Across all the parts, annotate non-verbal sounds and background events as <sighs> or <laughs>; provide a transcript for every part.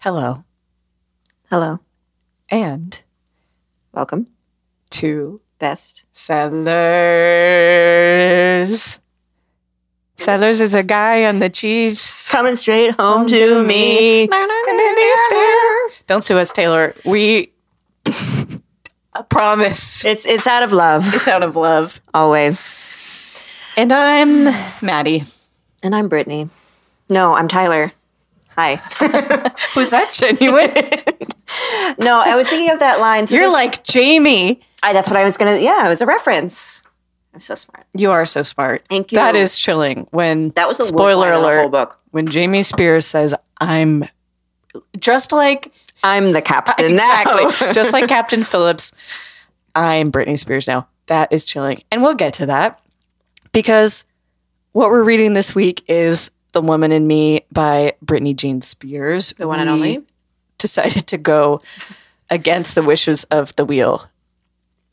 Hello. Hello. And Welcome. to Best. Settlers. Settlers is a guy on the Chiefs. Coming straight home to to me. me. Don't sue us, Taylor. We <laughs> I promise It's it's out of love. it's out of love. Always. And I'm Maddie. And I'm Britney. No, I'm Tyler. Hi. <laughs> Who's that genuine? <laughs> no, I was thinking of that line. So You're like Jamie. I, that's what I was gonna yeah, it was a reference. I'm so smart. You are so smart. Thank you. That is chilling. When That was the worst spoiler the alert. whole book. When Jamie Spears says, "I'm just like I'm the captain <laughs> exactly, <laughs> just like Captain Phillips, I'm Britney Spears now." That is chilling, and we'll get to that because what we're reading this week is "The Woman in Me" by Britney Jean Spears. The one and only. Decided to go against the wishes of the wheel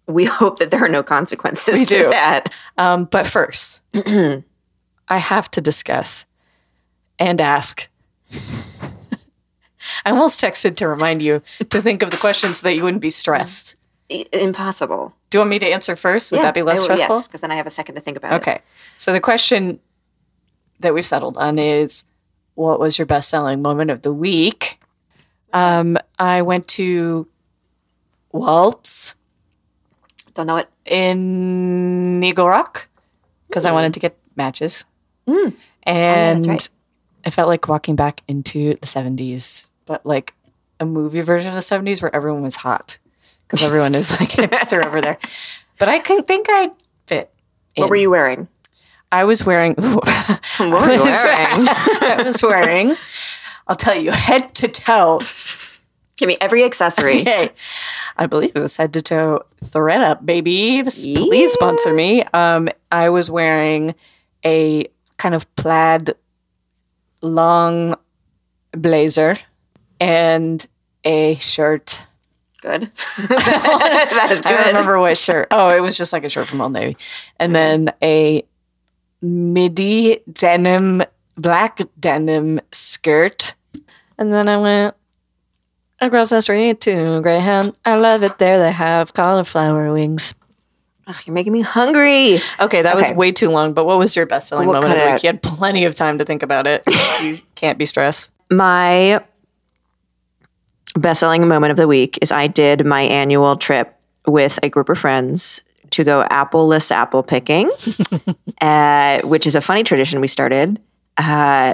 we <laughs> hope that there are no consequences We to do. that. Um, but first, <clears throat> I have to discuss and ask. <laughs> I almost texted to remind you to think of the questions so that you wouldn't be stressed. Impossible. Do you want me to answer first? Would that be less will- stressful? Yes, because then I have a second to think about it. Okay. So the question that we've settled on is what was your best selling moment of the week? Um, I went to Waltz Don't know it. in Eagle Rock because I wanted to get matches. And Hmm. Oh, that's right. I felt like walking back into the 70s, but like a movie version of the 70s where everyone was hot because everyone is like <laughs> hipster over there. But I can think I'd fit. What were you wearing? I was wearing, ooh, <laughs> What were you wearing? <laughs> I was wearing, I'll tell you, head to toe. Give me every accessory. <laughs> Yay. I believe it was head to toe ThredUp, baby. S- Please sponsor me. Um, I was wearing a kind of plaid long blazer and a shirt. Good. that is I don't good. remember what shirt. Oh, it was just like a shirt from Old Navy. And then a midi denim, black denim skirt. And then I went across the street to Greyhound. I love it there. They have cauliflower wings. Ugh, you're making me hungry. Okay, that was way too long, but what was your best selling We'll moment of the week? out. You had plenty of time to think about it. <laughs> you can't be stressed. My best selling moment of the week is I did my annual trip with a group of friends to go appleless apple picking, <laughs> uh, which is a funny tradition we started uh,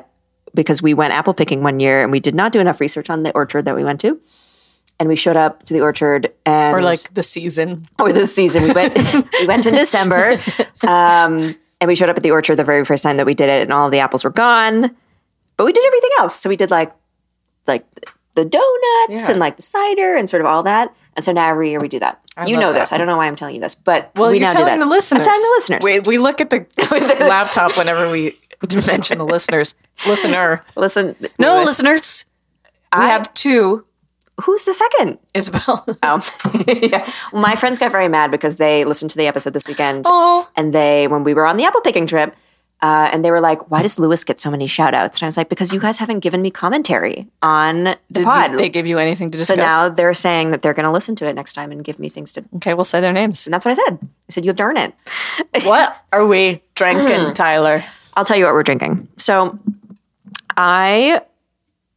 because we went apple picking one year and we did not do enough research on the orchard that we went to. And we showed up to the orchard and Or like the season. or the season. We went we went in December, <laughs> um, and we showed up at the orchard the very first time that we did it, and all the apples were gone. But we did everything else. So we did like like the donuts Yeah. and like the cider and sort of all that. And so now every year we do that. you know that. this. I don't know why I'm telling you this, but Well, we you're now do telling that. the listeners. I'm telling the listeners. We, we look at the <laughs> laptop whenever we mention the listeners. Listener. Listen, No, listen. listeners. We I- have two. Who's the second? Isabel. <laughs> Oh, <laughs> yeah. Well, my friends got very mad because they listened to the episode this weekend. Oh. And they, when we were on the apple picking trip, uh, and they were like, why does Lewis get so many shout outs? And I was like, because you guys haven't given me commentary on the Did pod. you, they give you anything to discuss? so now they're saying that they're going to listen to it next time and give me things to. Okay, we'll say their names. And that's what I said. I said, you have to earn it. <laughs> What are we drinking, <clears throat> Tyler? I'll tell you what we're drinking. So I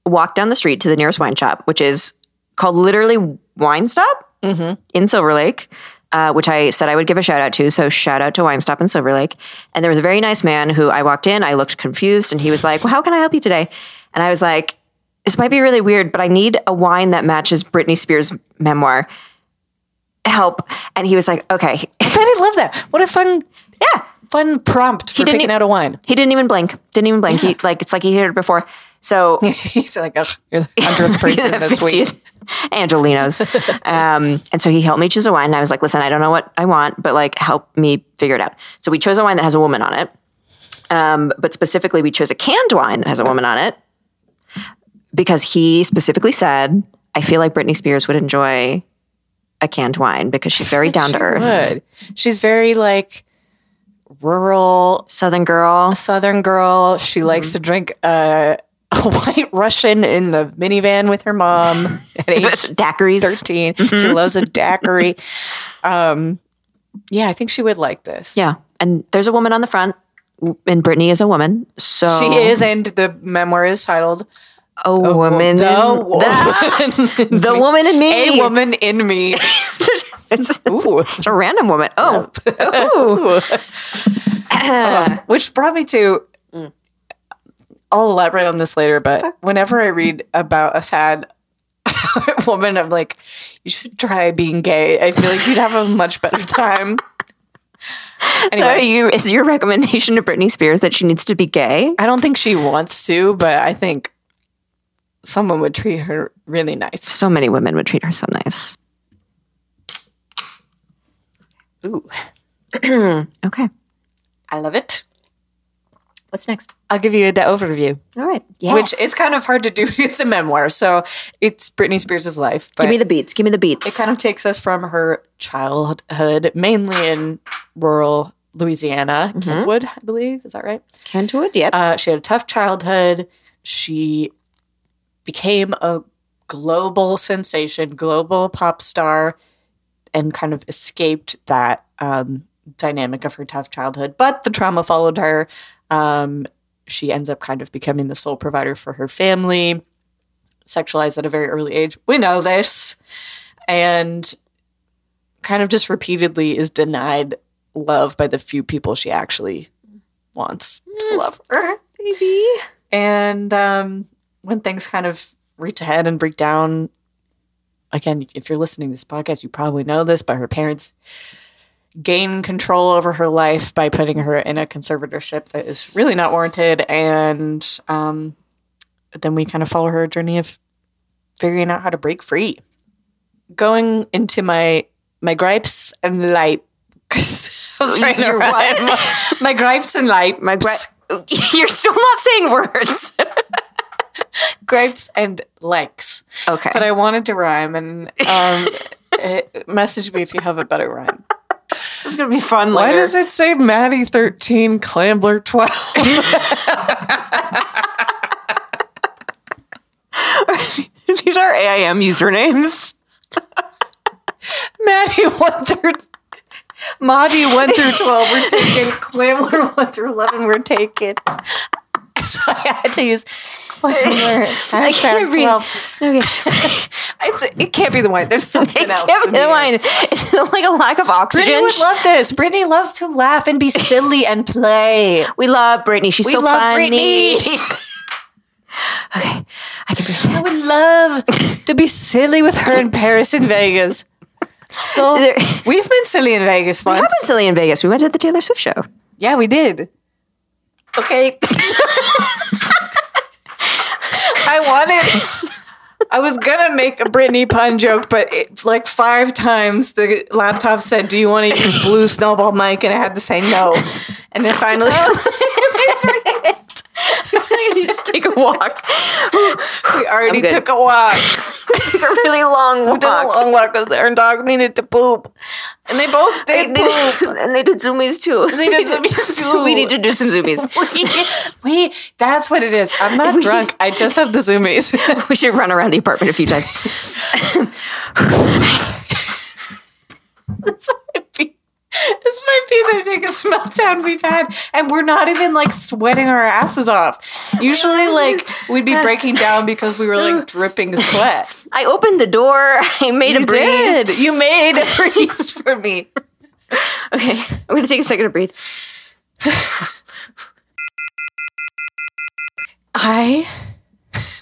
walked down the street to the nearest wine shop, which is called literally Wine Stop in Silver Lake, uh, which I said I would give a shout out to. So shout out to Wine Stop in Silver Lake. And there was a very nice man who I walked in, I looked confused, and he was like, Well, how can I help you today? And I was like, This might be really weird, but I need a wine that matches Britney Spears' memoir. Help. And he was like, Okay. <laughs> I bet I love that. What a fun, yeah. fun prompt for didn't picking e- out a wine. He didn't even blink. Didn't even blink. He like it's like he heard it before. So <laughs> He's like, Ugh, you're the hundredth <laughs> person this week. 50th <laughs> Angelenos. um, and so he helped me choose a wine. And I was like, listen, I don't know what I want, but like help me figure it out. So we chose a wine that has a woman on it. Um, but specifically, we chose a canned wine that has a woman on it because he specifically said, I feel like Britney Spears would enjoy a canned wine because she's very <laughs> down to earth. She's very like rural Southern girl. Southern girl. She likes to drink uh, <laughs> a white Russian in the minivan with her mom <laughs> at age That's daiquiris. 13. <laughs> She loves a daiquiri. Um, yeah, I think she would like this. Yeah. And there's a woman on the front, and Britney is a woman. So She is, and the memoir is titled a woman. The in- Woman. the woman in me. A woman in me. it's Ooh. a random woman. Oh. Ooh. Which brought me to. I'll elaborate on this later, but whenever I read about a sad <laughs> woman, I'm like, you should try being gay. I feel like you'd have a much better time. <laughs> So Anyway. you, is your recommendation to Britney Spears that she needs to be gay? I don't think she wants to, but I think someone would treat her really nice. So many women would treat her so nice. Ooh, <clears throat> Okay. I love it. What's next? I'll give you the overview, All right. Yes. which is kind of hard to do. <laughs> It's a memoir, so it's Britney Spears' life. But Give me the beats. Give me the beats. it kind of takes us from her childhood, mainly in rural Louisiana, Kentwood, I believe. Is that right? Kentwood. Yep. Uh, she had a tough childhood. She became a global sensation, global pop star, and kind of escaped that um, dynamic of her tough childhood. But the trauma followed her. Um, she ends up kind of becoming the sole provider for her family, sexualized at a very early age. We know this. And kind of just repeatedly is denied love by the few people she actually wants to love her. Baby. And um, when things kind of reach ahead and break down, again, if you're listening to this podcast, you probably know this, but her parents gain control over her life by putting her in a conservatorship that is really not warranted. And um, then we kind of follow her journey of figuring out how to break free. Going into my my gripes and light. <laughs> I was trying to Your rhyme. what? <laughs> My gripes and light. My gra- <laughs> You're still not saying words. gripes and likes. Okay. But I wanted to rhyme and um, message me if you have a better rhyme. It's gonna be fun. Why later. does it say Maddie 13, Clambler 12? <laughs> These are AIM usernames. <laughs> Maddie 1 through Maddie 1 through 12 were taken. Clambler 1 through 11 were taken. <laughs> So I had to use Clambler. Hashtag can't read. 12. Okay. It's, it can't be the wine. There's something It else. can't in be the wine. It's like a lack of oxygen. Britney would love this. Britney loves to laugh and be silly and play. we love Britney. She's We so love funny. Britney. <laughs> okay, I can breathe. I would love to be silly with her in Paris and Vegas. So <laughs> There- we've been silly in Vegas once. We have been silly in Vegas. We went to the Taylor Swift show. Yeah, we did. Okay. <laughs> I wanted. I was gonna make a Britney pun joke, but it, like five times the laptop said, "Do you want to use blue snowball mic?" and I had to say no. And then finally, <laughs> oh, <laughs> Just take a walk. we already took a walk. <laughs> We took a really long walk. We did a long walk because their dog needed to poop, and they both <laughs> They did did- <laughs> and they did zoomies too. And They did <laughs> zoomies too. we need to do some zoomies. we, we, that's what it is. I'm not drunk. I just have the zoomies. We should run around the apartment a few times. This might be, this might be the biggest <laughs> meltdown we've had, and we're not even like sweating our asses off. Usually, like we'd be <laughs> breaking down because we were like dripping sweat. I opened the door. <laughs> I made a You breeze. did. You made a breeze for me. Okay, I'm gonna take a second to breathe. I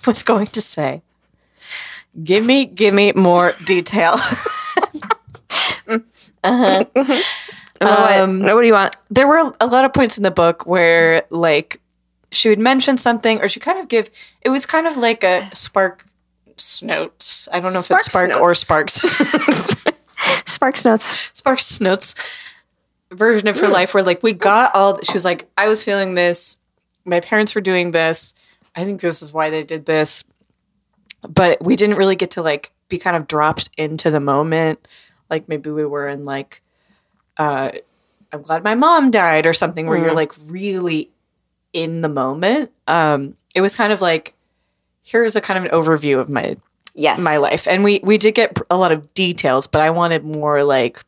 was going to say, give me, give me more detail. Uh-huh. Uh-huh. Um, what? what do you want? there were a lot of points in the book where like she would mention something or she kind of give it was kind of like a spark notes. I don't know if it's spark or sparks. <laughs> <laughs> Sparks notes. sparks notes version of her life where like we got all she was like i was feeling this. My parents were doing this. I think this is why they did this. But we didn't really get to like be kind of dropped into the moment. Like maybe we were in like uh i'm glad my mom died or something where you're like really in the moment um it was kind of like here's a kind of an overview of my Yes. my life. And we we did get a lot of details, but I wanted more like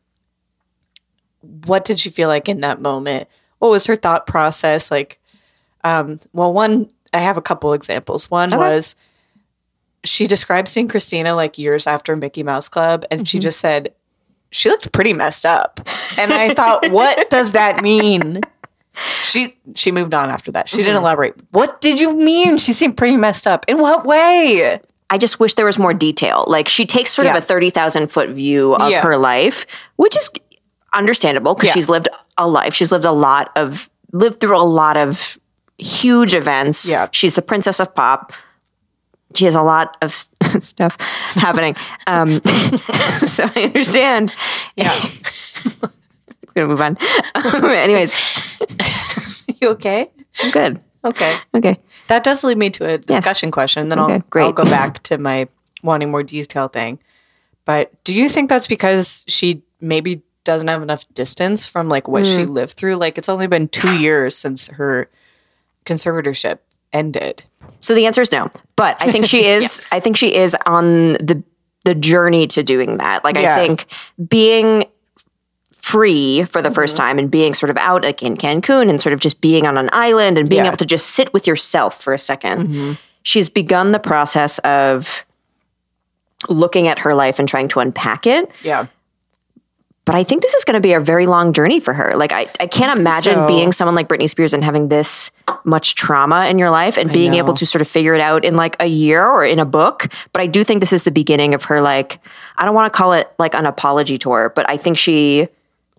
what did she feel like in that moment? What was her thought process like um well one I have a couple examples. One was she described seeing Christina like years after Mickey Mouse Club and she just said she looked pretty messed up. And I thought <laughs> what does that mean? She she moved on after that. She didn't mm-hmm. elaborate. What did you mean? She seemed pretty messed up. In what way? I just wish there was more detail. Like she takes sort Yeah. of a 30,000 foot view of Yeah. her life, which is understandable because Yeah. she's lived a life. She's lived a lot of, lived through a lot of huge events. Yeah. She's the princess of pop. She has a lot of s- <laughs> stuff happening. Um, <laughs> so I understand. Yeah. I'm going to move on. Um, <laughs> anyways, you okay? I'm good. Okay. Okay. That does lead me to a discussion question. Then Okay, I'll, great. I'll go back to my wanting more detail thing. But do you think that's because she maybe doesn't have enough distance from like what Hmm. she lived through? Like it's only been two years since her conservatorship ended. So the answer is no. But I think she <laughs> is I think she is on the the journey to doing that. Like Yeah. I think being free for the first mm-hmm. time and being sort of out like in Cancun and sort of just being on an island and being Yeah. able to just sit with yourself for a 2nd mm-hmm. She's begun the process of looking at her life and trying to unpack it. Yeah. But I think this is going to be a very long journey for her. Like, I, I can't imagine so. being someone like Britney Spears and having this much trauma in your life and being able to sort of figure it out in like a year or in a book. But I do think this is the beginning of her, like, I don't want to call it like an apology tour, but I think she,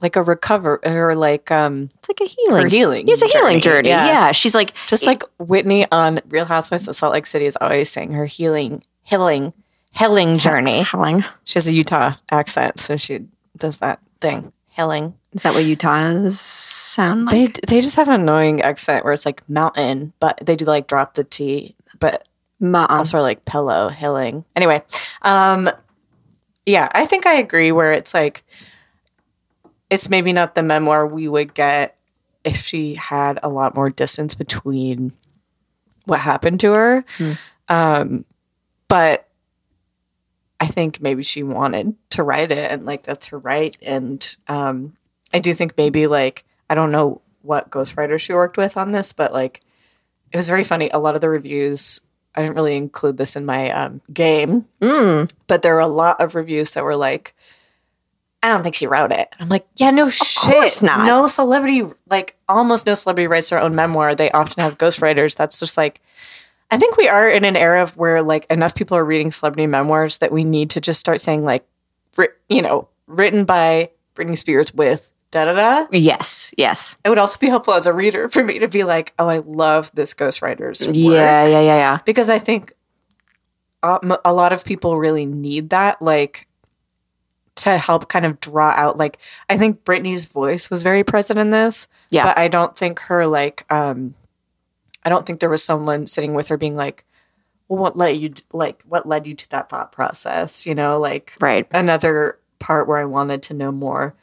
Like a recover or like um it's like a healing. Her healing It's a healing journey, journey. yeah. Yeah. She's like, just like Whitney on Real Housewives of Salt Lake City is always saying her healing healing healing journey. healing. She has a Utah accent, so she does that thing. Healing. Is that what Utah's sound like? They they just have an annoying accent where it's like mountain, but they do like drop the T, but Ma- also like pillow hilling. Anyway, um, yeah, I think I agree. Where it's like, it's maybe not the memoir we would get if she had a lot more distance between what happened to her. Um, but I think maybe she wanted to write it, and like that's her right. And um, I do think maybe like I don't know what ghostwriter she worked with on this, but like it was very funny. A lot of the reviews, I didn't really include this in my um, game, but there were a lot of reviews that were like, I don't think she wrote it. I'm like, yeah, no shit. course not. No celebrity, like almost no celebrity writes their own memoir. They often have ghostwriters. That's just like, I think we are in an era of where like enough people are reading celebrity memoirs that we need to just start saying like, you know, written by Britney Spears with da da da. yes, yes. It would also be helpful as a reader for me to be like, oh, I love this ghostwriter's work. Yeah, yeah, yeah, yeah. Because I think a lot of people really need that, like, to help kind of draw out. Like, I think Britney's voice was very present in this. Yeah. But I don't think her, like, um, I don't think there was someone sitting with her being like, well, what led you, like, what led you to that thought process? You know, like, Right. another part where I wanted to know more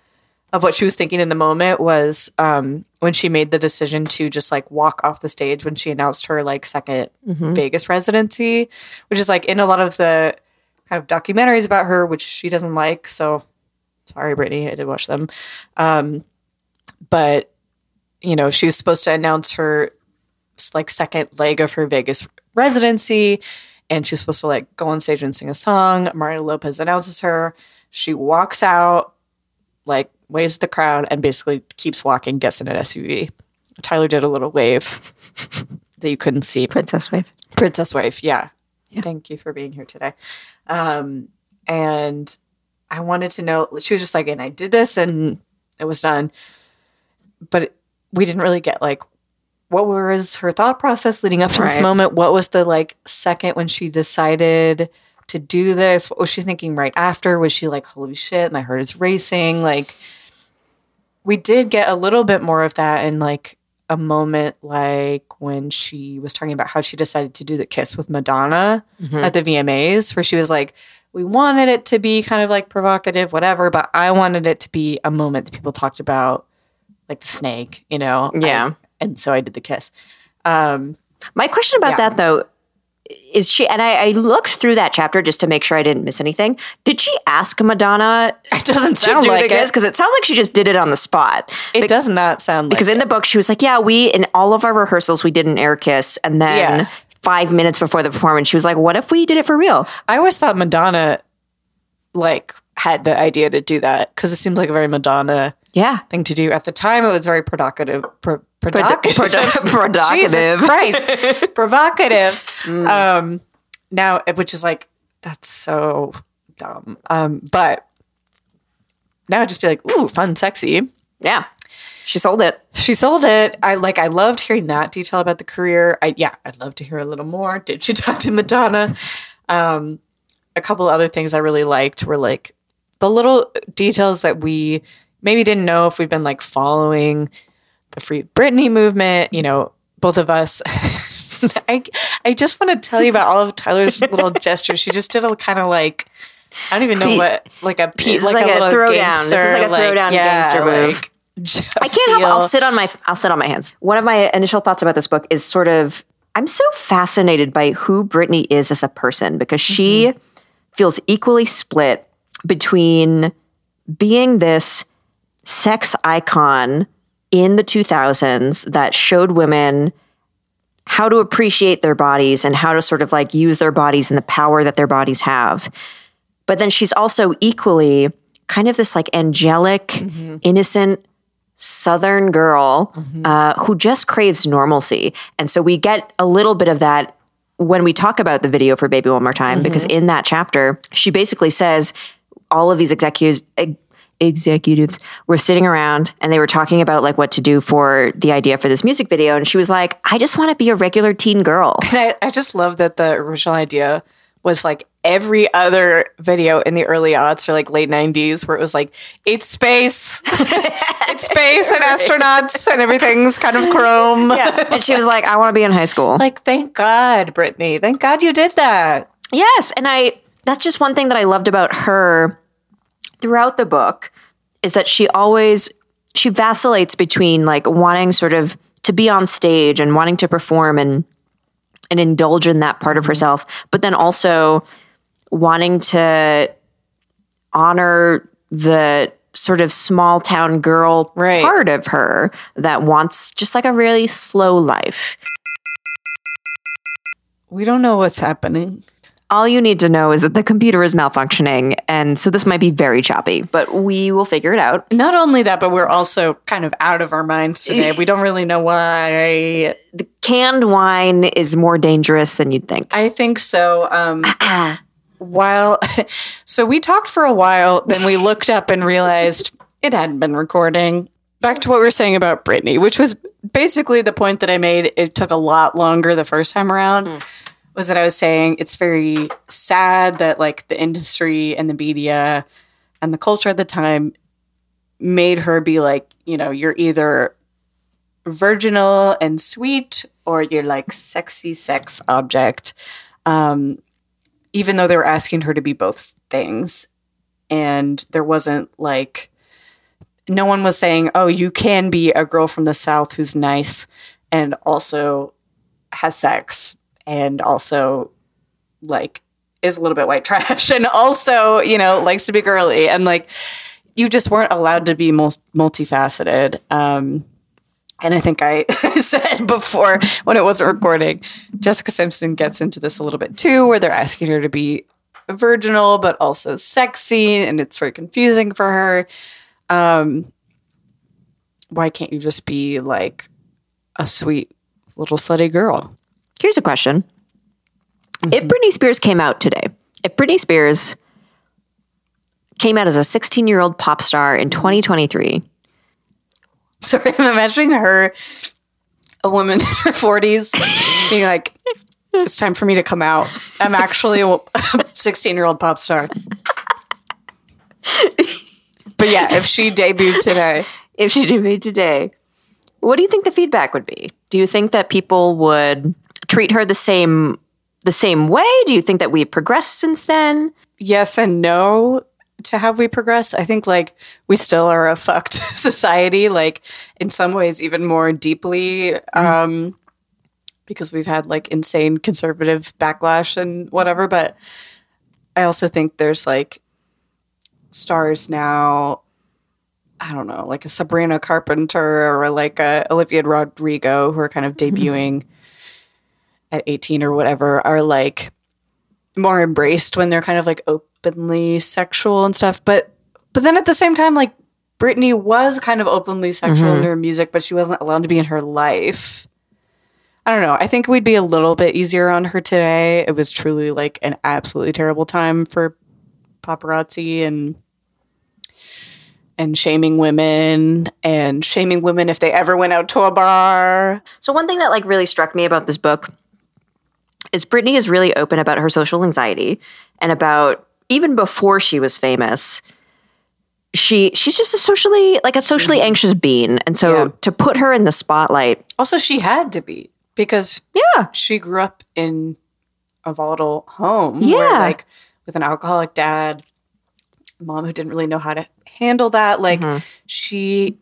of what she was thinking in the moment was um, when she made the decision to just like walk off the stage when she announced her like 2nd Vegas residency, which is like in a lot of the kind of documentaries about her, which she doesn't like. So sorry, Britney, I did watch them. Um, but you know, she was supposed to announce her like second leg of her Vegas residency, and she's supposed to like go on stage and sing a song. Mario Lopez announces her. She walks out, like waves at the crowd, and basically keeps walking, gets in an SUV. Tyler did a little wave <laughs> that you couldn't see. Princess Wave. Princess Wife, yeah. Thank you for being here today. Um, and I wanted to know, she was just like, and I did this and it was done. But it, we didn't really get like, what was her thought process leading up to this moment? What was the like second when she decided to do this? What was she thinking right after? Was she like, holy shit, my heart is racing? Like, we did get a little bit more of that in like a moment like when she was talking about how she decided to do the kiss with Madonna mm-hmm. at the VMAs, where she was like, we wanted it to be kind of like provocative, whatever, but I wanted it to be a moment that people talked about, like the snake, you know? Yeah. I- and so I did the kiss. Um, My question about Yeah. that though, is she? And I, I looked through that chapter just to make sure I didn't miss anything. Did she ask Madonna <laughs> It doesn't sound do like it. Because it sounds like she just did it on the spot. It does not sound like Because in it. the book, she was like, "Yeah, we in all of our rehearsals we did an air kiss, and then Yeah. five minutes before the performance, she was like, "What if we did it for real?" I always thought Madonna like had the idea to do that because it seems like a very Madonna Yeah, thing to do. At the time, it was very provocative. Pro- <laughs> provocative. <laughs> provocative. Christ, provocative. Um, now, which is like that's so dumb. Um, but now I'd just be like, ooh, fun, sexy. Yeah, she sold it. She sold it. I like. I loved hearing that detail about the career. I yeah, I'd love to hear a little more. Did she <laughs> talk to Madonna? Um, a couple other things I really liked were like the little details that we maybe didn't know if we've been like following the Free Britney movement. You know, both of us. <laughs> I I just want to tell you about all of Tyler's little <laughs> gestures. She just did a kind of like. I don't even know Pe- what like a It's like, like a, a little throwdown. gangster, This is like a throwdown gangster move. <laughs> I can't help. I'll sit on my. I'll sit on my hands. One of my initial thoughts about this book is sort of. I'm so fascinated by who Britney is as a person because she mm-hmm. feels equally split between being this sex icon in the 2000s that showed women how to appreciate their bodies and how to sort of like use their bodies and the power that their bodies have. But then she's also equally kind of this like angelic, mm-hmm. innocent Southern girl mm-hmm. uh, who just craves normalcy. And so we get a little bit of that when we talk about the video for Baby One More Time, because mm-hmm. in that chapter, she basically says all of these executives. Ex- Executives were sitting around and they were talking about like what to do for the idea for this music video. And she was like, I just want to be a regular teen girl. I, I just love that the original idea was like every other video in the early aughts or like late 90s where it was like it's space <laughs> it's space and astronauts and everything's kind of chrome yeah. and she was like, I want to be in high school. like thank god britney thank god you did that Yes, and I that's just one thing that I loved about her throughout the book is that she always she vacillates between like wanting sort of to be on stage and wanting to perform and and indulge in that part of mm-hmm. herself, but then also wanting to honor the sort of small town girl Right. part of her that wants just like a really slow life. we don't know what's happening All you need to know is that the computer is malfunctioning. And so this might be very choppy, but we will figure it out. not only that but we're also kind of out of our minds today <laughs> we don't really know why Canned wine is more dangerous than you'd think. I think so. Um, <clears throat> while, <laughs> so we talked for a while, then we looked up and realized it hadn't been recording. Back to what we were saying about Britney, which was basically the point that I made. It took a lot longer the first time around. Was that I was saying it's very sad that like the industry and the media and the culture at the time made her be like, you know, you're either virginal and sweet or you're like sexy sex object um, even though they were asking her to be both things. And there wasn't like no one was saying oh you can be a girl from the south who's nice and also has sex and also like is a little bit white trash <laughs> and also you know likes to be girly and like you just weren't allowed to be mul- multifaceted um, and I think I <laughs> said before when it wasn't recording, Jessica Simpson gets into this a little bit too, where they're asking her to be virginal but also sexy, and it's very confusing for her. Um, why can't you just be like a sweet little slutty girl? Here's a question. If Britney Spears came out today, if Britney Spears came out as a 16 year old pop star in 2023, Sorry, I'm imagining her, a woman <laughs> in her 40s, being like, it's time for me to come out. I'm actually a <laughs> 16 year old pop star. But yeah, if she debuted today, if she debuted today, what do you think the feedback would be? Do you think that people would treat her the same the same way? Do you think that we've progressed since then? yes and no to have we progressed. I think like we still are a fucked <laughs> society, like in some ways even more deeply um because we've had like insane conservative backlash and whatever. But I also think there's like stars now. I don't know, like a Sabrina Carpenter or like a Olivia Rodrigo, who are kind of debuting at 18 or whatever, are like more embraced when they're kind of like openly sexual and stuff. But but then at the same time, like Britney was kind of openly sexual in mm-hmm. her music, but she wasn't allowed to be in her life. I don't know. I think we'd be a little bit easier on her today. It was truly like an absolutely terrible time for paparazzi and and shaming women and shaming women if they ever went out to a bar. So one thing that like really struck me about this book is Britney is really open about her social anxiety and about even before she was famous. She she's just a socially like a socially anxious being, and so Yeah. to put her in the spotlight, Also, she had to be because yeah, she grew up in a volatile home Yeah. where like with an alcoholic dad mom who didn't really know how to handle that like Mm-hmm. she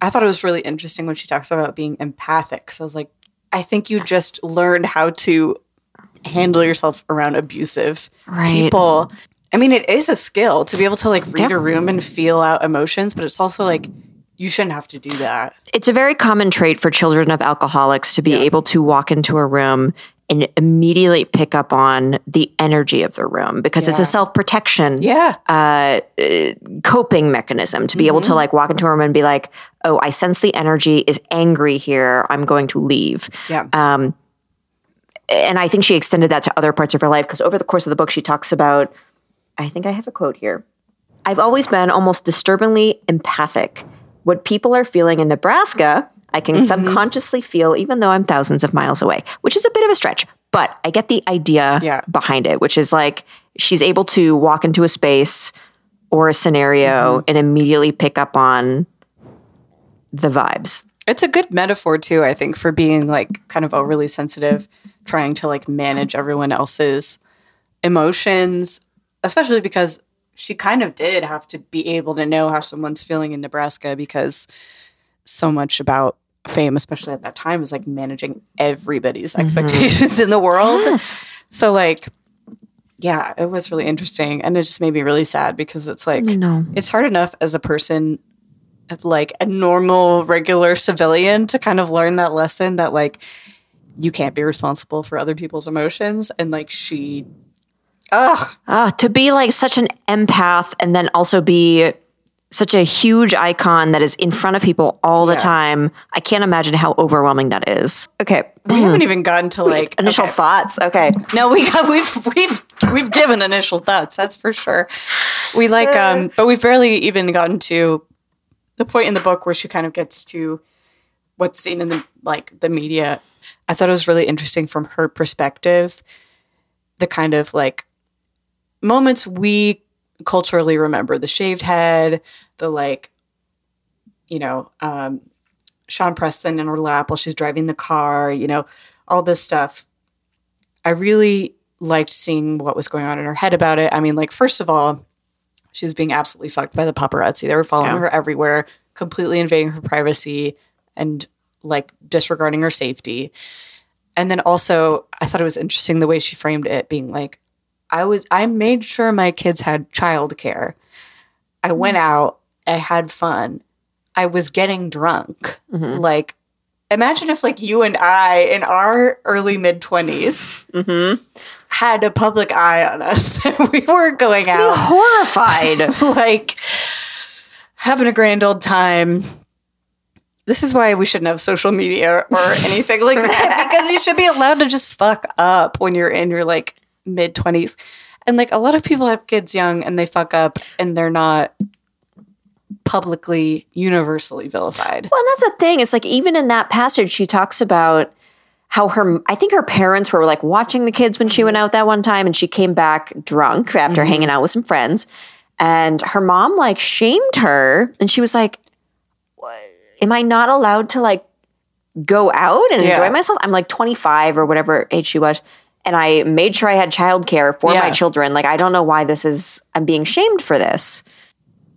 i thought it was really interesting when she talks about being empathic because i was like i think you just learned how to handle yourself around abusive Right. people i mean it is a skill to be able to like read Yeah. a room and feel out emotions but it's also like you shouldn't have to do that it's a very common trait for children of alcoholics to be able to walk into a room and immediately pick up on the energy of the room because it's a self protection yeah uh, uh, coping mechanism to be able to mm-hmm. like walk into a room and be like, oh, I sense the energy is angry here. I'm going to leave. yeah um, And I think she extended that to other parts of her life because over the course of the book, she talks about, I think I have a quote here. I've always been almost disturbingly empathic. What people are feeling in Nebraska, I can mm-hmm. subconsciously feel even though I'm thousands of miles away, which is a bit of a stretch, but I get the idea Yeah. behind it, which is like she's able to walk into a space or a scenario mm-hmm. and immediately pick up on the vibes. It's a good metaphor too, I think, for being like kind of overly sensitive, trying to like manage everyone else's emotions, especially because she kind of did have to be able to know how someone's feeling in Nebraska because so much about fame, especially at that time, is like managing everybody's mm-hmm. expectations in the world. So like yeah, it was really interesting. And it just made me really sad because it's like know. it's hard enough as a person like a normal regular civilian to kind of learn that lesson that like you can't be responsible for other people's emotions and like she ugh Ah, to be like such an empath and then also be such a huge icon that is in front of people all the Yeah. time. I can't imagine how overwhelming that is. Okay. we <clears throat> haven't even gotten to like Initial okay. thoughts. Okay. No, we got we've we've we've given initial thoughts. That's for sure. We like um, but we've barely even gotten to the point in the book where she kind of gets to what's seen in the like the media. I thought it was really interesting from her perspective, the kind of like moments we culturally remember: the shaved head, the like, you know, um, Sean Preston in her lap while she's driving the car. You know, all this stuff. I really liked seeing what was going on in her head about it. I mean, like, first of all, she was being absolutely fucked by the paparazzi. They were following Yeah. her everywhere, completely invading her privacy and like disregarding her safety. And then also, I thought it was interesting the way she framed it, being like, I was, I made sure my kids had childcare. I went mm-hmm. out, I had fun, I was getting drunk. Mm-hmm. Like, imagine if like you and I in our early mid 20s had a public eye on us. <laughs> we were going out Horrified. <laughs> like having a grand old time. This is why we shouldn't have social media or <laughs> anything like that because you should be allowed to just fuck up when you're in your like mid 20s. And like a lot of people have kids young and they fuck up and they're not publicly universally vilified. Well, and that's the thing. It's like even in that passage, she talks about how her, I think her parents were like watching the kids when she went mm-hmm. out that one time and she came back drunk after mm-hmm. hanging out with some friends. And her mom like shamed her and she was like, Am I not allowed to like go out and Yeah. enjoy myself? I'm like 25 or whatever age she was. And I made sure I had childcare for my children. Like, I don't know why this is, I'm being shamed for this.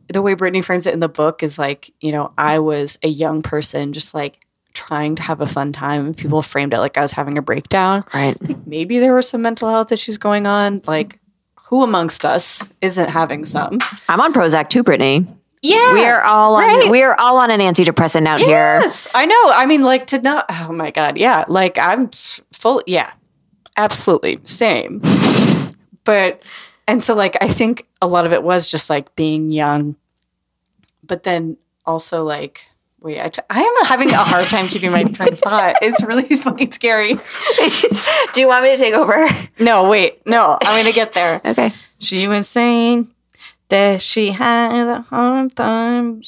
the way Britney frames it in the book is like, you know, I was a young person just like trying to have a fun time. People framed it like I was having a breakdown. Right. Like Maybe there were some mental health issues going on. Like, who amongst us isn't having some? I'm on Prozac too, Britney. Yeah, We are all on right. we are all on an antidepressant out here. Yes, I know. I mean, like to not. Oh my god, yeah. Like I'm full. Yeah, absolutely same. But and so like I think a lot of it was just like being young, but then also like. Wait, I, t- I am having a hard time keeping my train of thought. It's really <laughs> fucking scary. <laughs> Do you want me to take over? No, wait, no, I'm gonna get there. <laughs> Okay. She was saying that she had a hard time.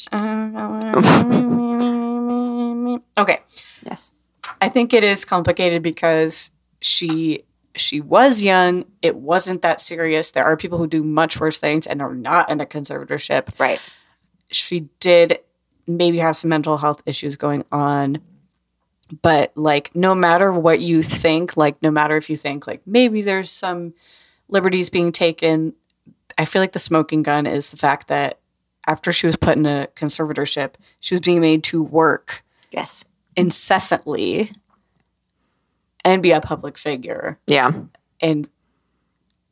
Okay, Yes. I think it is complicated because she she was young. It wasn't that serious. There are people who do much worse things and are not in a conservatorship. Right. She did maybe have some mental health issues going on. But like no matter what you think, like no matter if you think like maybe there's some liberties being taken, I feel like the smoking gun is the fact that after she was put in a conservatorship, she was being made to work Yes. incessantly and be a public figure Yeah. and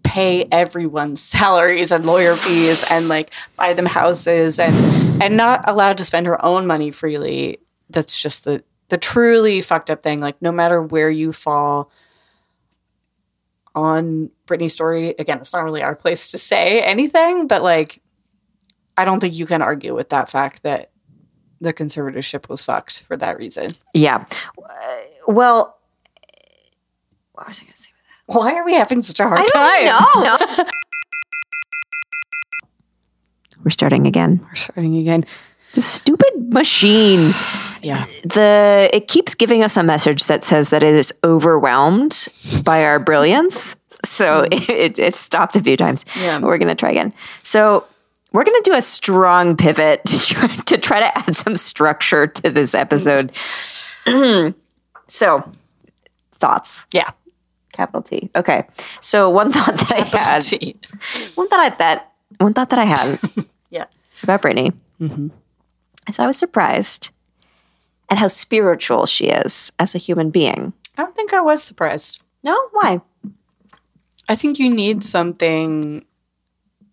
pay everyone's <laughs> salaries and lawyer fees and like buy them houses and and not allowed to spend her own money freely that's just the the truly fucked up thing like no matter where you fall on Britney's story again it's not really our place to say anything but like I don't think you can argue with that fact that the conservatorship was fucked for that reason Yeah. Uh, Well, what was I going to say? Why are we having such a hard time I don't know. <laughs> We're starting again. we're starting again The stupid machine. <sighs> yeah The it keeps giving us a message that says that it is overwhelmed by our brilliance. So hmm. <laughs> it, it stopped a few times. Yeah. We're gonna try again. So we're gonna do a strong pivot <laughs> to try to, try to add some structure to this episode. <clears throat> so thoughts. yeah Capital T. Okay. So one <laughs> thought that I had, Tea. <laughs> one thought I thought, one thought that I had <laughs> yeah about Britney mm-hmm. is I was surprised at how spiritual she is as a human being. I don't think I was surprised. No, why? I think you need something,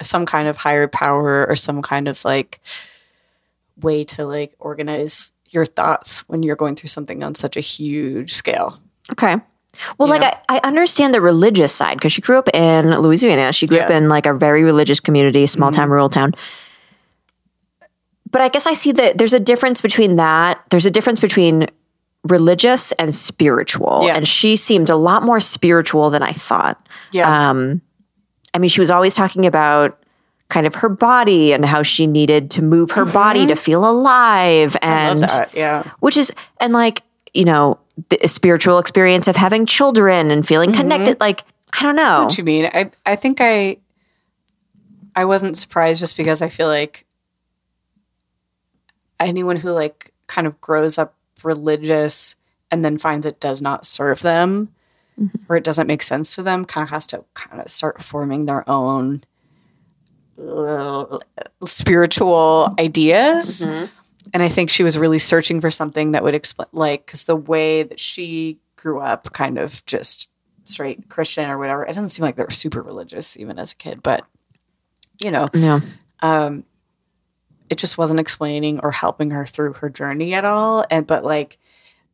some kind of higher power or some kind of like way to like organize your thoughts when you're going through something on such a huge scale. Okay. Well, like I, I understand the religious side because she grew up in Louisiana. She grew up in like a very religious community, small town, rural town. But I guess I see that there's a difference between that. There's a difference between religious and spiritual. Yeah. And she seemed a lot more spiritual than I thought. Yeah. Um, I mean, she was always talking about kind of her body and how she needed to move her body to feel alive and. Yeah. which is and like you know the spiritual experience of having children and feeling mm-hmm. connected like i don't know. What do you mean? I I think I I wasn't surprised just because I feel like anyone who like kind of grows up religious and then finds it does not serve them mm-hmm. or it doesn't make sense to them kind of has to kind of start forming their own uh, spiritual ideas mm-hmm. And i think she was really searching for something that would explain like because the way that she grew up kind of just straight christian or whatever it doesn't seem like they were super religious even as a kid but you know yeah um, it just wasn't explaining or helping her through her journey at all. And but like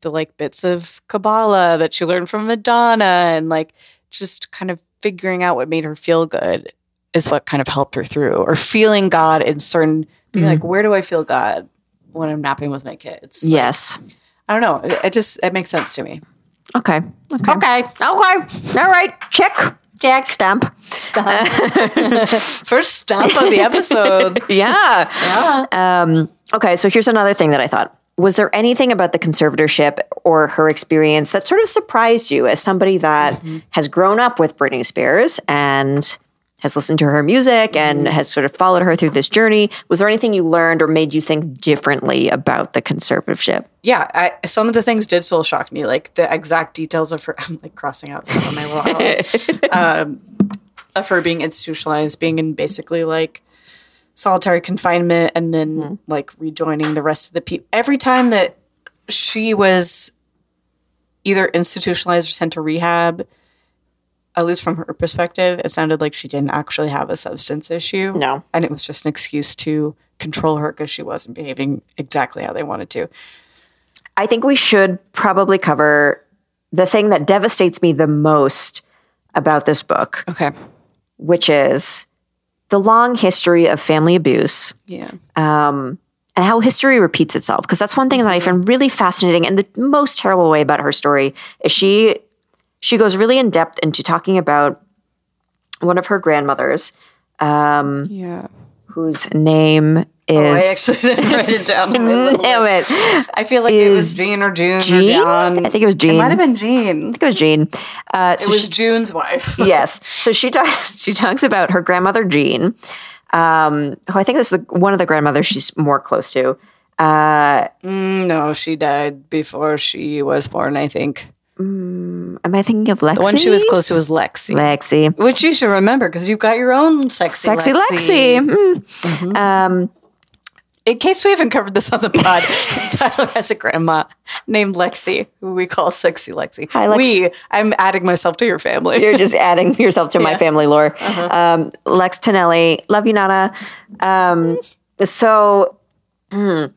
the like bits of Kabbalah that she learned from Madonna and like just kind of figuring out what made her feel good is what kind of helped her through. Or feeling God in certain being mm-hmm. like, where do I feel God when I'm napping with my kids? Like, yes I don't know. It, it just it makes sense to me. okay okay Okay. okay all right check check stamp Stamp. <laughs> First stop of the episode. <laughs> yeah yeah. Um, okay so here's another thing that i thought was there anything about the conservatorship or her experience that sort of surprised you as somebody that mm-hmm. has grown up with Britney Spears and has listened to her music and has sort of followed her through this journey? Was there anything you learned or made you think differently about the conservatorship? yeah, I, some of the things did still shock me, like the exact details of her. <laughs> I'm like crossing out some of my little <laughs> outline, um, of her being institutionalized, being in basically like solitary confinement, and then like rejoining the rest of the people. Every time that she was either institutionalized or sent to rehab. At least from her perspective, it sounded like she didn't actually have a substance issue. No. And it was just an excuse to control her because she wasn't behaving exactly how they wanted to. I think we should probably cover the thing that devastates me the most about this book, Okay. which is the long history of family abuse Yeah. Um, and how history repeats itself. Because that's one thing that I mm-hmm. find really fascinating. And the most terrible way about her story is she she goes really in depth into talking about one of her grandmothers, Yeah. whose name is Oh, I actually didn't write it <laughs> down. on Damn it. <laughs> I feel like it was Jean or June or Jean? John. I think it was Jean. It might have been Jean. I think it was Jean. Uh, so It was she- June's wife. <laughs> yes. So she talks. She talks about her grandmother Jean, um, who I think is the, one of the grandmothers she's more close to. No, she died before she was born, I think. Am I thinking of Lexi? The one she was close to was Lexi. Lexi. Which you should remember because you've got your own sexy, Sexy Lexi. Mm. Um, In case we haven't covered this on the pod, <laughs> Tyler has a grandma named Lexi, who we call Sexy Lexi. Hi, Lex. We, I'm adding myself to your family. You're just <laughs> adding yourself to my family lore. Um, Lex Tonelli, love you, Nana. Um, so, mm,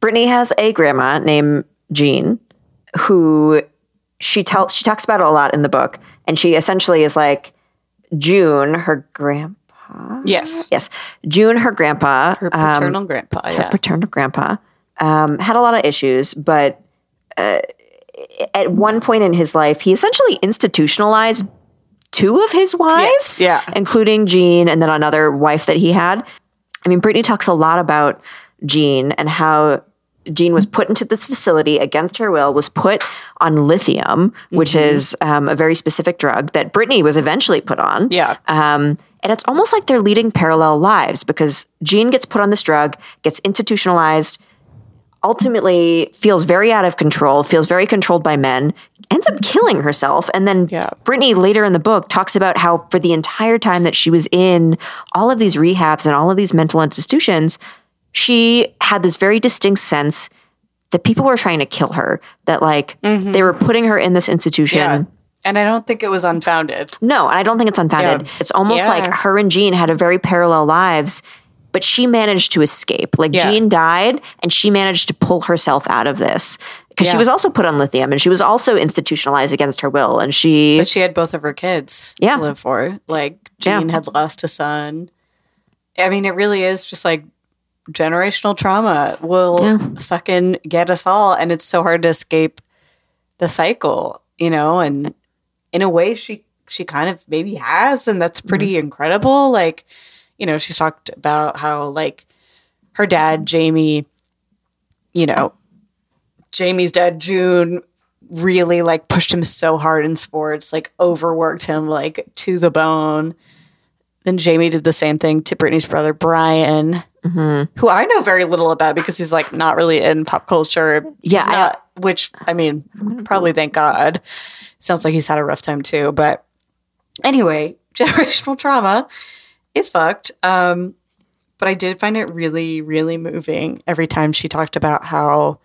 Britney has a grandma named Jean, who she tells she talks about it a lot in the book, and she essentially is like June, her grandpa. yes. Yes, June, her grandpa, Her paternal grandpa, yeah. Her paternal grandpa, um, had a lot of issues, but uh, at one point in his life, he essentially institutionalized two of his wives, Yes, yeah. including Jean and then another wife that he had. I mean, Britney talks a lot about Jean and how Jean was put into this facility against her will, was put on lithium, which Mm-hmm. is um, a very specific drug that Britney was eventually put on. Yeah. Um, and it's almost like they're leading parallel lives because Jean gets put on this drug, gets institutionalized, ultimately feels very out of control, feels very controlled by men, ends up killing herself. And then Yeah. Britney later in the book talks about how for the entire time that she was in all of these rehabs and all of these mental institutions, she had this very distinct sense that people were trying to kill her, that like they were putting her in this institution. Mm-hmm. Yeah. And I don't think it was unfounded. No, and I don't think it's unfounded. Yeah. It's almost Yeah. like her and Jean had a very parallel lives, but she managed to escape. Like Yeah. Jean died and she managed to pull herself out of this. Because she was also put on lithium and she was also institutionalized against her will. And she But she had both of her kids Yeah. to live for. Like. Jean had lost a son. I mean, it really is just like generational trauma will Yeah. fucking get us all. And it's so hard to escape the cycle, you know? And in a way, she she kind of maybe has, and that's mm-hmm. pretty incredible. Like, you know, she's talked about how like her dad, Jamie, you know, Jamie's dad, June, really like pushed him so hard in sports, like overworked him like to the bone. Then Jamie did the same thing to Britney's brother Brian, who I know very little about because he's like not really in pop culture. Yeah, He's I- which I mean, probably thank God. Sounds like he's had a rough time too. But anyway, <laughs> generational trauma is fucked. Um, but I did find it really, really moving every time she talked about how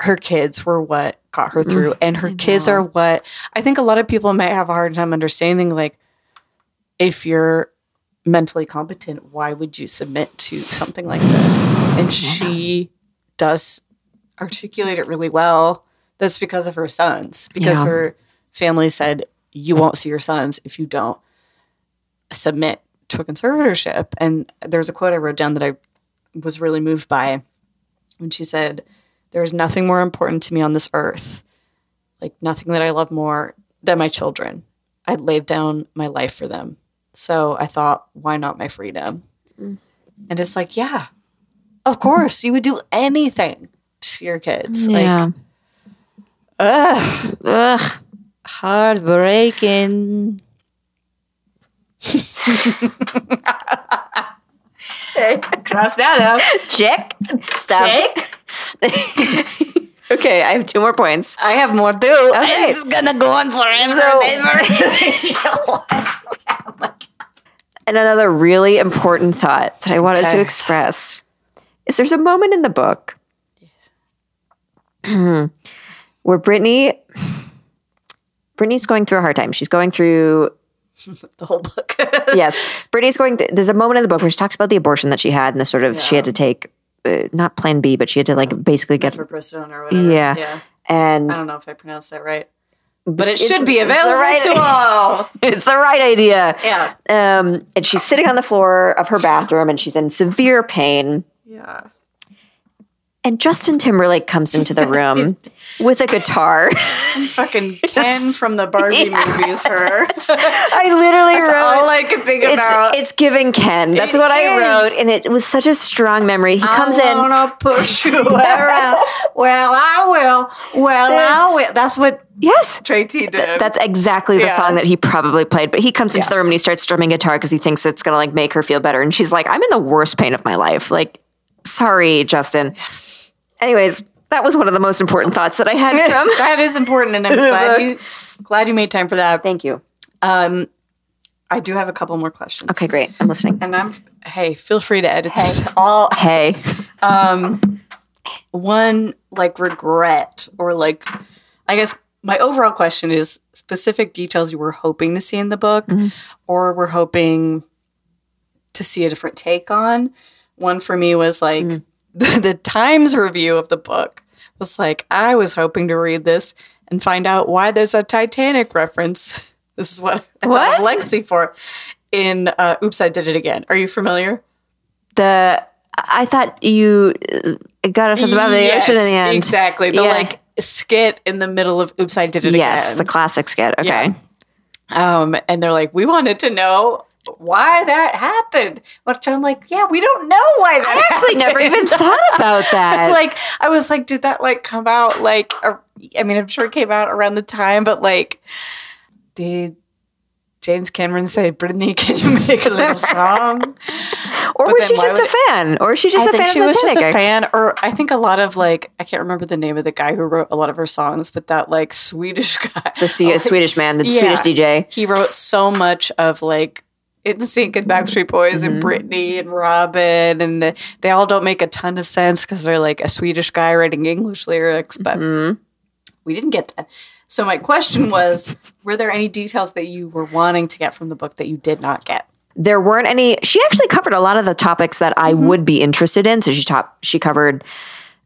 her kids were what got her through. and her kids are what I think a lot of people might have a hard time understanding. Like, if you're mentally competent, why would you submit to something like this? And she does articulate it really well. That's because of her sons, because Yeah. her family said, You won't see your sons if you don't submit to a conservatorship. And there's a quote I wrote down that I was really moved by when she said, There's nothing more important to me on this earth, like nothing that I love more than my children. I'd laid down my life for them. So I thought, why not my freedom? Mm. And it's like, yeah, of course, you would do anything to see your kids. yeah. Like, ugh, heartbreaking. Cross that out. Check. Stop. okay, I have two more points. I have more too. Okay. It's gonna go on forever. <laughs> And another really important thought that I wanted to express is there's a moment in the book <clears throat> where Britney Britney's going through a hard time. She's going through <laughs> The whole book. <laughs> yes, Britney's going. Th- there's a moment in the book where she talks about the abortion that she had and the sort of she had to take uh, not Plan B, but she had to like basically get for Bristol or whatever. yeah. Yeah. and I don't know if I pronounced that right. But it should be available right- to <laughs> all. it's the right idea. Yeah. Um, and she's sitting on the floor of her bathroom and she's in severe pain. Yeah. And Justin Timberlake comes into the room <laughs> with a guitar. Fucking <laughs> Ken from the Barbie movies, her. I literally That's wrote. all I could think about. it's, it's giving Ken. That's It what I wrote, and it was such a strong memory. He comes in. I in. wanna push <laughs> you around. well, I will. Well, I will. That's what Yes, Trey T did. that's exactly the Yeah. song that he probably played. But he comes into Yeah. the room and he starts strumming guitar because he thinks it's gonna like make her feel better. And she's like, "I'm in the worst pain of my life. Like, sorry, Justin." Anyways, that was one of the most important thoughts that I had <laughs> from. that is important, and I'm glad <laughs> you glad you made time for that. Thank you. Um, I do have a couple more questions. Okay, great. I'm listening. And I'm hey, feel free to edit this all Hey, <laughs> um, one like regret or like I guess my overall question is specific details you were hoping to see in the book mm-hmm. or were hoping to see a different take on. One for me was like mm. The, the Times review of the book was like I was hoping to read this and find out why there's a Titanic reference. <laughs> This is what I thought of What? Lexi for in uh, Oops, I Did It Again. Are you familiar? the I thought you uh, got it from the Yes, ocean in the end. Exactly. The Yeah. like skit in the middle of Oops, I Did It Again. Yes, the classic skit. Okay. Yeah. Um, and they're like, we wanted to know why that happened. Which I'm like, yeah, we don't know why that I actually never even thought about <laughs> that. like, I was like, did that like come out like, or, I mean, I'm sure it came out around the time, but like, did James Cameron say, Britney, can you make a little <laughs> song? or was she just a fan? Or was she just I a fan she of was Titanic? just a fan, or I think a lot of like I can't remember the name of the guy who wrote a lot of her songs, but that like Swedish <laughs> guy, The C- Swedish man, the Yeah. Swedish DJ. he wrote so much of like NSYNC and Backstreet Boys Mm-hmm. and Britney and Robin, and the, they all don't make a ton of sense because they're like a Swedish guy writing English lyrics, but Mm-hmm. we didn't get that. So my question was, were there any details that you were wanting to get from the book that you did not get? There weren't any. She actually covered a lot of the topics that I Mm-hmm. would be interested in. So she top, she covered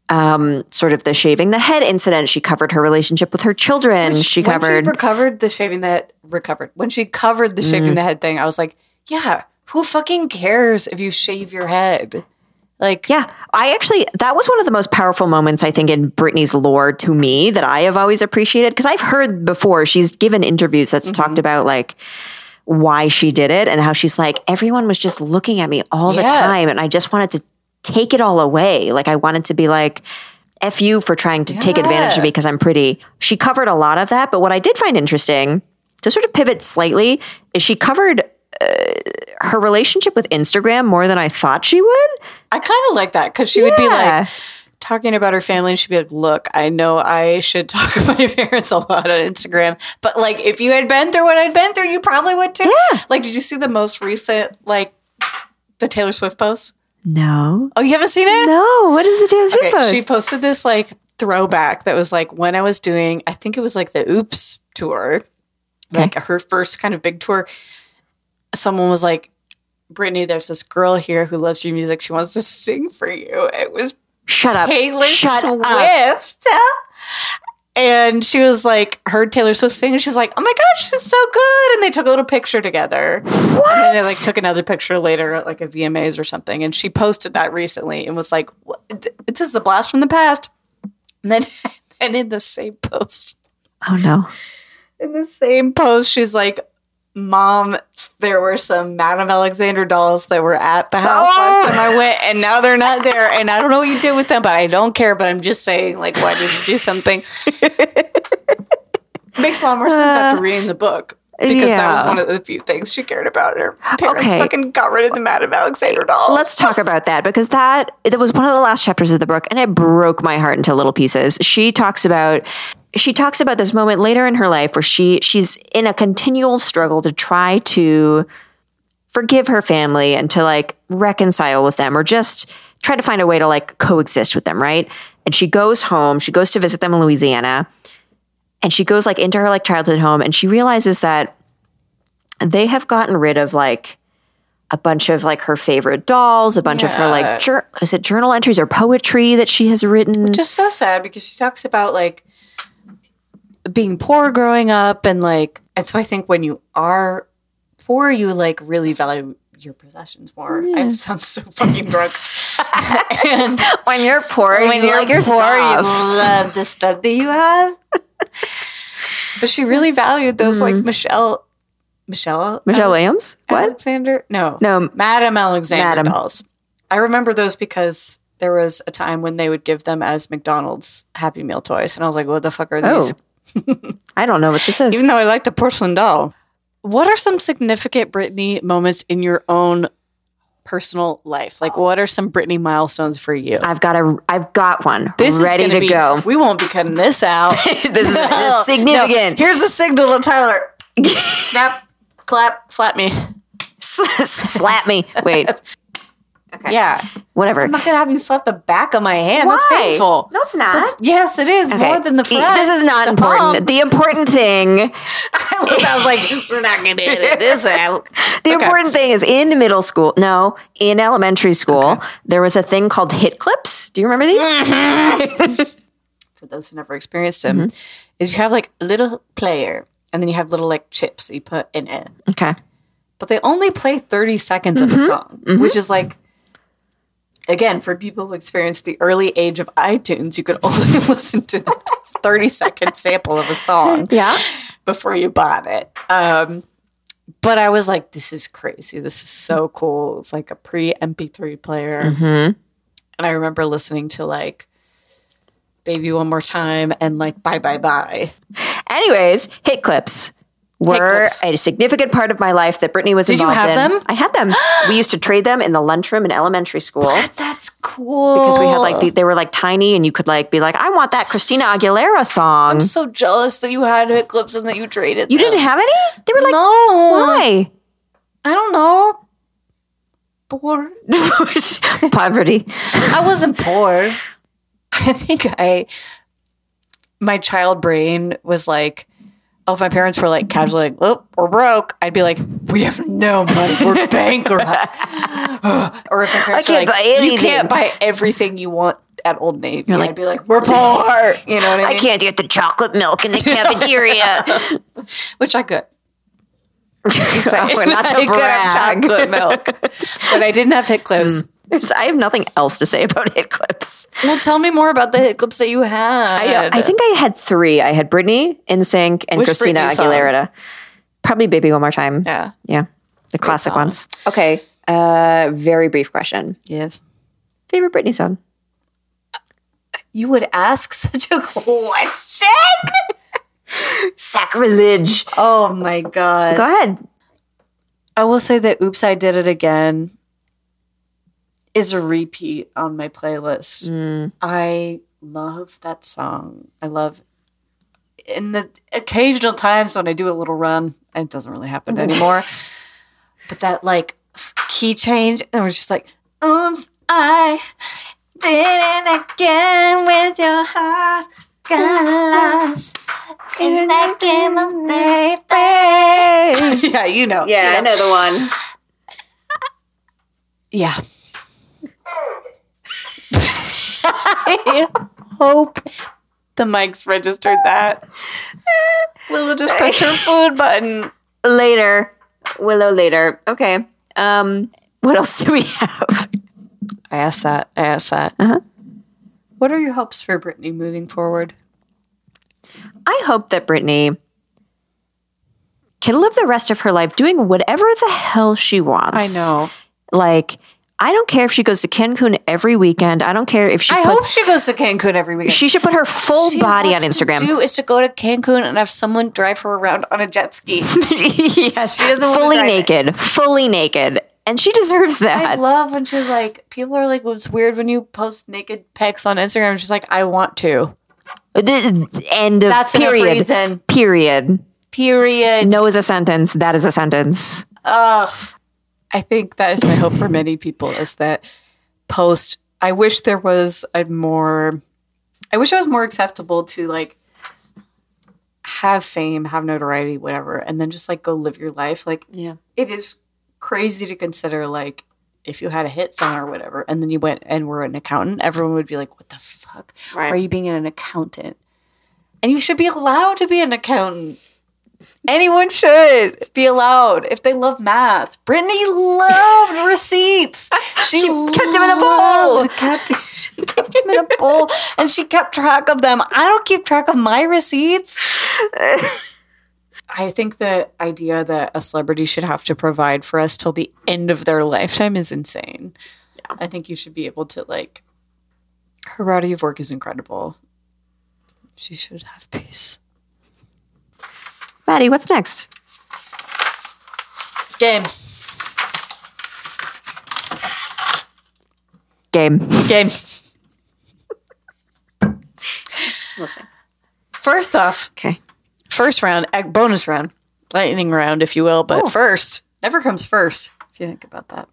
um, sort of the shaving the head incident. She covered her relationship with her children. she covered she recovered the shaving the head recovered when she covered the Mm. shaving the head thing i was like yeah who fucking cares if you shave your head like Yeah, I actually that was one of the most powerful moments I think in Britney's lore to me that I have always appreciated because I've heard before she's given interviews that's Mm-hmm. talked about like why she did it and how she's like everyone was just looking at me all the time and I just wanted to take it all away. Like I wanted to be like F you for trying to take advantage of me because I'm pretty. She covered a lot of that, but what I did find interesting to sort of pivot slightly is she covered uh, her relationship with Instagram more than I thought she would. i kind of like that because she would be like talking about her family and she'd be like look i know i should <laughs> talk about my parents a lot on instagram but like if you had been through what i'd been through you probably would too Yeah. like did you see the most recent like the taylor swift post No. oh you haven't seen it No. What is the Taylor Swift Okay, post? She posted this like throwback that was like when I was doing, I think it was like the Oops tour, like her first kind of big tour. Someone was like, Britney, there's this girl here who loves your music. She wants to sing for you. It was Shut up. Taylor Shut up. Swift. And she was like, heard Taylor Swift sing, and she's like, "Oh my god, she's so good!" And they took a little picture together. What? And they like took another picture later at like a VMAs or something. And she posted that recently and was like, what? "This is a blast from the past." And then, <laughs> and in the same post, Oh no. in the same post, she's like, "Mom, there were some Madame Alexander dolls that were at the house last oh! time I went, and now they're not there. And I don't know what you did with them, but I don't care. But I'm just saying, like, why did you do something?" <laughs> Makes a lot more sense after uh, reading the book. Because that was one of the few things she cared about. Her parents Okay. fucking got rid of the Madame Alexander dolls. Let's talk about that because that it was one of the last chapters of the book and it broke my heart into little pieces. She talks about she talks about this moment later in her life where she she's in a continual struggle to try to forgive her family and to like reconcile with them or just try to find a way to like coexist with them, right? and she goes home. She goes to visit them in Louisiana, and she goes like into her like childhood home, and she realizes that they have gotten rid of like a bunch of like her favorite dolls, a bunch of her like jour- is it journal entries or poetry that she has written. Just so sad because she talks about like being poor growing up and like and so I think when you are poor you like really value your possessions more. I sound so fucking drunk. <laughs> and when you're poor, when you're poor, you love the stuff that you have. but she really valued those like mm-hmm. Michelle Michelle Michelle Williams. What? Alexander? No. No. Madame Alexander Madam. dolls. I remember those because there was a time when they would give them as McDonald's Happy Meal toys. And I was like, what the fuck are Oh, these? I don't know what this is. Even though I liked a porcelain doll. What are some significant Britney moments in your own personal life? Like, what are some Britney milestones for you? I've got a. I've got one This ready is gonna be, go. We won't be cutting this out. <laughs> this is, <laughs> is No, significant. Here's the signal to Tyler. <laughs> Snap, clap, slap me. Slap me. Wait. Yeah. Whatever. I'm not gonna have you slap the back of my hand. That's painful. No, it's not. That's- yes, it is Okay. more than the front. This is not the important. palm. The important thing, <laughs> I was like, we're not gonna edit this <laughs> out. the Okay. important thing is in middle school. No, in elementary school, there was a thing called hit clips. Do you remember these? <laughs> For those who never experienced them, Mm-hmm. is you have like a little player, and then you have little like chips that you put in it, Okay. but they only play thirty seconds Mm-hmm. of a song, which is like. Again, for people who experienced the early age of iTunes, you could <laughs> only <laughs> listen to the 30 second sample of a song. Yeah. before you bought it. Um, but I was like, this is crazy. This is so cool. It's like a pre MP3 player. And I remember listening to like Baby One More Time and like Bye Bye Bye. Anyways, hit clips were a significant part of my life that Britney was Did you involved have in. them? I had them. <gasps> we used to trade them in the lunchroom in elementary school. That's cool. because we had like the, they were like tiny and you could like be like I want that Christina Aguilera song. I'm so jealous that you had hit clips and that you traded you them. didn't have any? They were like no. why? I don't know. Poor <laughs> Poverty. <laughs> I wasn't poor. I think I, my child brain was like, oh, if my parents were like casually like, well, we're broke, I'd be like, we have no money, we're <laughs> bankrupt. <laughs> or if my parents can't were buy like, you can't buy everything you want at Old Navy, like, I'd be like, we're poor. <laughs> You know what I I can't get the chocolate milk in the cafeteria. Which I could. We're not I to could have brag. chocolate milk, but I didn't have hit clips. There's- I have nothing else to say about <laughs> hit clips. Well, tell me more about the hit clips that you had. I, I think I had three. I had Britney, NSYNC, and Which Christina Britney song? Aguilera. Probably Baby One More Time. yeah. Yeah. The classic song. ones. Okay. Uh, very brief question. Yes. Favorite Britney song? You would ask <laughs> such a question. Sacrilege. Oh my god. Go ahead. I will say that Oops I Did It Again is a repeat on my playlist. Mm. I love that song. I love in the occasional times when I do a little run, it doesn't really happen mm. anymore. <laughs> but that like key change, and we're just like, oops, I did it again with your heart. Got lost in that game of baby. <laughs> yeah, you know. you Yeah, I know the one. <laughs> Yeah. I <laughs> hope the mics registered that. Willow just pressed her <laughs> food button. Later. Willow later. Okay. Um, what else do we have? I asked that. I asked that. Uh-huh. What are your hopes for Britney moving forward? I hope that Britney can live the rest of her life doing whatever the hell she wants. I know. Like, I don't care if she goes to Cancun every weekend. I don't care if she I puts hope she goes to Cancun every weekend. she should put her full She body on wants to Instagram. do is to go to Cancun and have someone drive her around on a jet ski. <laughs> yes, she doesn't fully drive it. naked, fully naked, and she deserves that. I love when she was like, people are like, it's weird when you post naked pics on Instagram. She's like, I want to. This- End of That's enough period. reason. Period. Period. No is a sentence. That is a sentence. I think that is my hope for many people is that post I wish there was a more I wish it was more acceptable to like have fame, have notoriety, whatever, and then just like go live your life. Like, Yeah. it is crazy to consider like if you had a hit song or whatever, and then you went and were an accountant, everyone would be like, "What the fuck? Right. Why are you being an accountant?" And you should be allowed to be an accountant. Anyone should be allowed if they love math. Britney loved <laughs> receipts. <laughs> She, kept them in a bowl. <laughs> Kept, she kept them in a bowl, and she kept track of them. I don't keep track of my receipts. I think the idea that a celebrity should have to provide for us till the end of their lifetime is insane. Yeah. I think you should be able to like. Her body of work is incredible. She should have peace. Maddie, what's next? Game. Game. Game. Listen. First off, Okay. first round, bonus round, lightning round, if you will. But Oh. first, never comes first, if you think about that.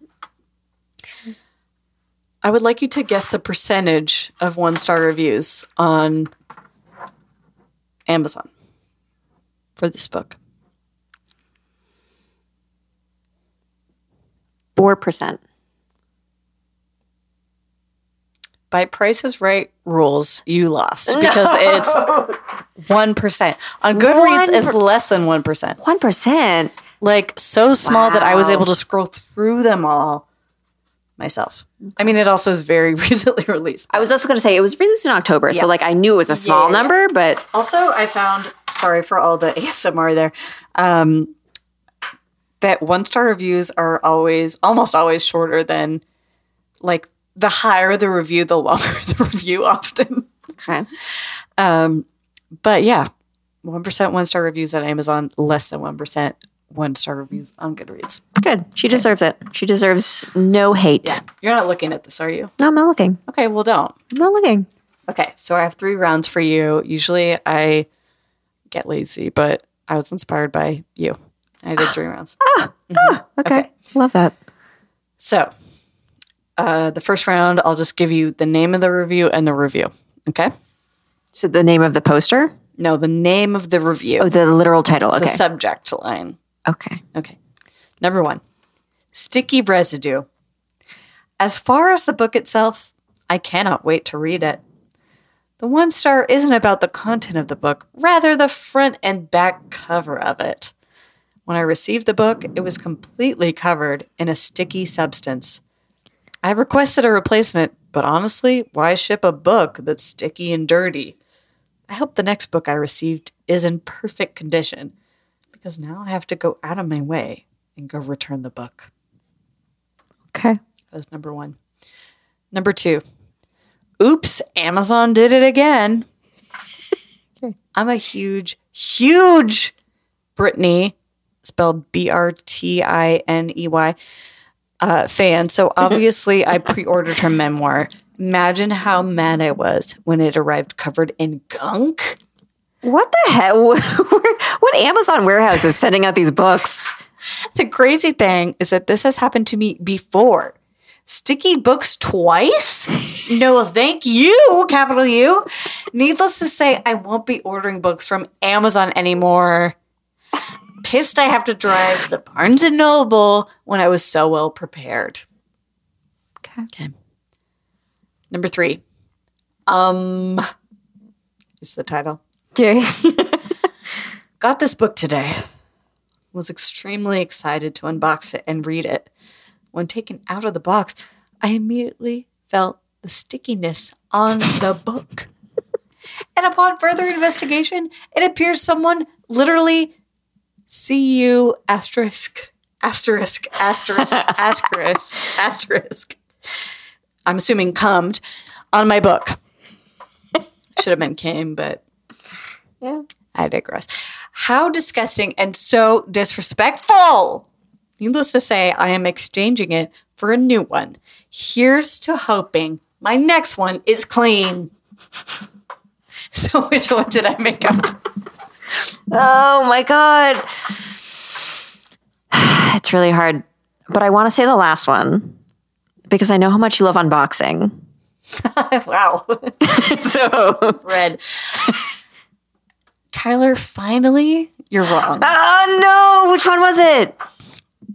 I would like you to guess the percentage of one star reviews on Amazon for this book. 4%. By Price is Right rules, you lost because it's 1%. On Goodreads, it's less than 1%. 1%. like so small that I was able to scroll through them all myself. I mean, it also is very <laughs> recently released. I was also going to say it was released in October, so like I knew it was a small Yeah. number, but Also, I found sorry for all the <laughs> ASMR there. Um, that one star reviews are always almost always shorter than like the higher the review, the <laughs> longer the review often. okay. But yeah, one percent one star reviews on Amazon, less than one percent one star reviews on Goodreads. Good. She deserves it. She deserves no hate. Yeah. You're not looking at this, are you? No, I'm not looking. Okay, well, don't. I'm not looking. Okay, so I have three rounds for you. Usually I get lazy, but I was inspired by you. I did three rounds. <gasps> Ah, Okay. Okay. Love that. So, uh, the first round, I'll just give you the name of the review and the review. Okay? So the name of the poster? No, the name of the review, Oh, the literal title. Okay. The subject line. okay. Okay. Number one Sticky Residue. As far as the book itself, I cannot wait to read it. The one star isn't about the content of the book, rather, the front and back cover of it. When I received the book, it was completely covered in a sticky substance. I requested a replacement, but honestly, why ship a book that's sticky and dirty? I hope the next book I received is in perfect condition because now I have to go out of my way and go return the book. Okay. That was number one. Number two, oops, Amazon did it again. <laughs> I'm a huge, huge Britney, spelled B R T I N E Y, uh, fan. So <laughs> obviously I pre ordered her memoir. Imagine how mad I was when it arrived covered in gunk. What the hell? <laughs> what Amazon warehouse is sending out these books? The crazy thing is that this has happened to me before. Sticky books twice? No, thank you, capital U. Needless to say, I won't be ordering books from Amazon anymore. Pissed I have to drive to the Barnes and Noble when I was so well prepared. Okay. Okay. Number three. Um is the title. Okay. <laughs> Got this book today. Was extremely excited to unbox it and read it. When taken out of the box, I immediately felt the stickiness on the book. And upon further investigation, it appears someone literally see you asterisk asterisk asterisk <laughs> asterisk asterisk. I'm assuming cummed on my book. Should have been came, but yeah. I digress. How disgusting and so disrespectful. Needless to say, I am exchanging it for a new one. Here's to hoping my next one is clean. <laughs> So, which one did I make up? Oh my god. <sighs> it's really hard. But I want to say the last one because I know how much you love unboxing. <laughs> wow. <laughs> so, Red. Tyler, finally, you're wrong. oh no, which one was it?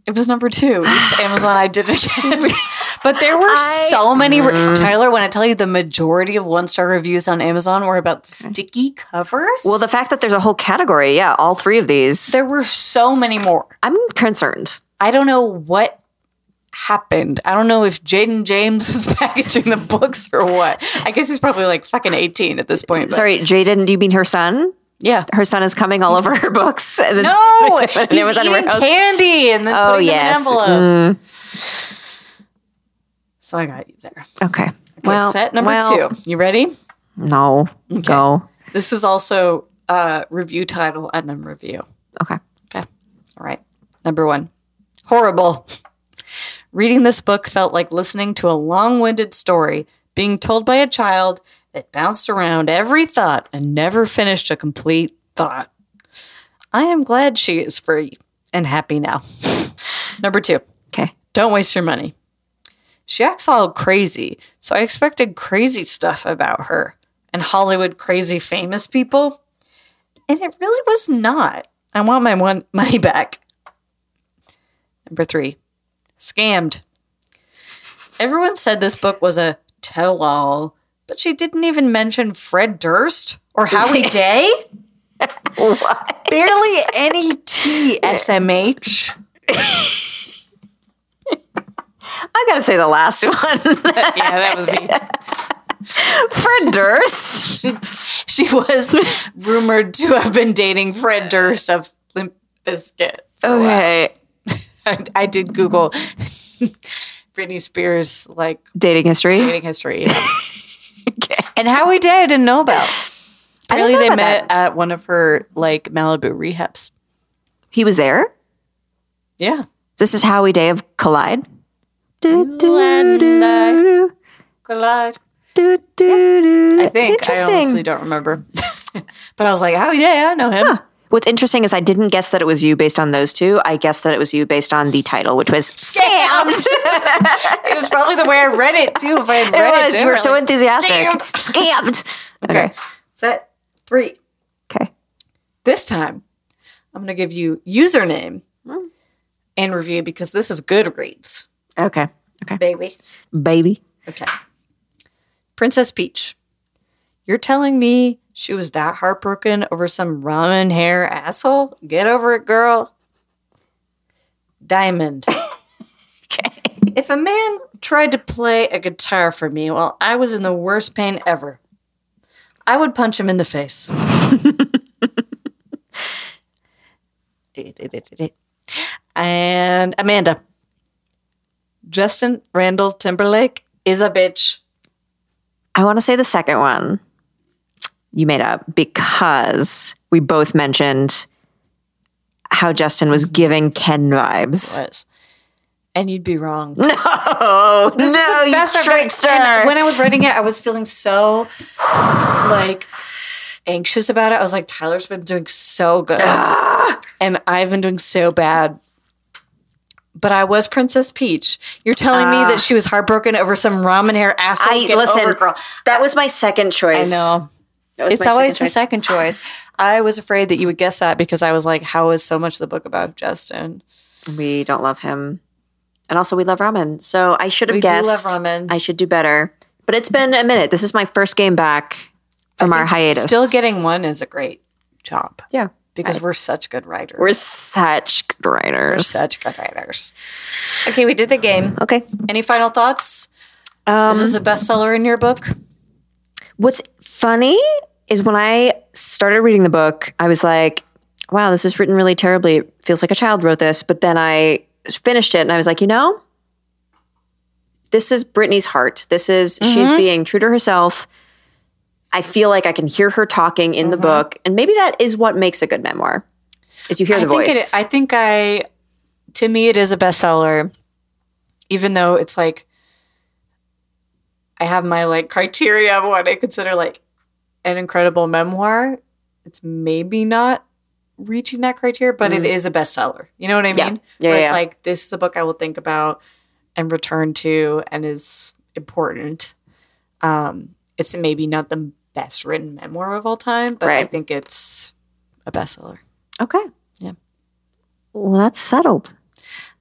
It was number two. Oops, <sighs> Amazon, I did it again. <laughs> but there were I- so many. Re- mm. Tyler, when I tell you the majority of one star reviews on Amazon were about sticky covers, Well, the fact that there's a whole category, yeah, all three of these. there were so many more. I'm concerned. I don't know what happened. I don't know if Jayden James is <laughs> packaging the books or what. I guess he's probably like fucking 18 at this point. but- Sorry, Jayden, do you mean her son? Yeah. Her son is coming all over her books. <laughs> And No, in <laughs> he's Amazon eating candy and then Oh, putting yes. them in envelopes. So I got you there. Okay. Okay, well, set number well, two. You ready? No. Go. This is also uh, review title and then review. Okay. Okay. All right. Number one. Horrible. <laughs> Reading this book felt like listening to a long winded story being told by a child that bounced around every thought and never finished a complete thought. I am glad she is free and happy now. <laughs> Number two. Okay. Don't waste your money. She acts all crazy, so I expected crazy stuff about her and Hollywood crazy famous people. And it really was not. I want my one <laughs> money back. Number three, scammed. Everyone said this book was a tell all, but she didn't even mention Fred Durst or Howie <laughs> Day. What? Barely any T SMH. <laughs> I gotta say the last one. <laughs> Yeah, that was me. Fred Durst. she was rumored to have been dating Fred Durst of Limp Bizkit. Okay. I, I did Google Britney Spears like Dating history. dating history, yeah. Okay. and Howie Day I didn't know about. Apparently, know they about met that. at one of her like Malibu rehabs. He was there. Yeah, This is Howie Day of Collide. Do, do, do, collide. do, do, do. I think I honestly don't remember, <laughs> but I was like oh, Howie Day. I know him. What's interesting is I didn't guess that it was you based on those two. I guessed that it was you based on the title, which was Scammed. <laughs> It was probably the way I read it too. If I had it read it, was. You were so enthusiastic. Scammed. scammed. Okay. Set three. Okay. This time, I'm going to give you username hmm. and review because this is Goodreads, Okay. Okay. baby. Baby. Okay. Princess Peach, you're telling me she was that heartbroken over some ramen hair asshole? Get over it, girl. Diamond. <laughs> Okay. If a man tried to play a guitar for me while I was in the worst pain ever, I would punch him in the face. and Amanda. Justin Randall Timberlake is a bitch. I want to say the second one you made up because we both mentioned how Justin was giving Ken vibes. Was. And you'd be wrong. <laughs> No, This is no, the you best I've trickster. And when I was writing it, I was feeling so like anxious about it. I was like, Tyler's been doing so good. Ah. and I've been doing so bad. But I was Princess Peach. You're telling me that ah. she was heartbroken over some ramen hair asshole. I listen. over, girl. That was my second choice. I know. That was It's my always second the second choice. I was afraid that you would guess that because I was like, how is so much the book about Justin? We don't love him, and also we love ramen. So I should have We do guessed. love ramen. I should do better. But it's been a minute. This is my first game back from our hiatus. Still getting one is a great job yeah. because we're such good writers. We're such good writers. We're such good writers. Okay, we did the game. okay. Any final thoughts? Um, Is this a bestseller in your book? What's funny is when I started reading the book, I was like, wow, this is written really terribly. It feels like a child wrote this. But then I finished it and I was like, you know, this is Britney's heart. This is, she's mm-hmm. being true to herself. I feel like I can hear her talking in the mm-hmm. book. And maybe that is what makes a good memoir, is you hear the I think voice. it. I think I. To me, it is a bestseller, even though it's like. I have my like criteria of what I consider like an incredible memoir. It's maybe not reaching that criteria, but it is a bestseller. You know what I mean? Mm. Yeah. Yeah, Where it's yeah. like this is a book I will think about and return to and is important. Um, it's maybe not the best written memoir of all time, but I think it's a bestseller. Okay. Yeah. Well, that's settled.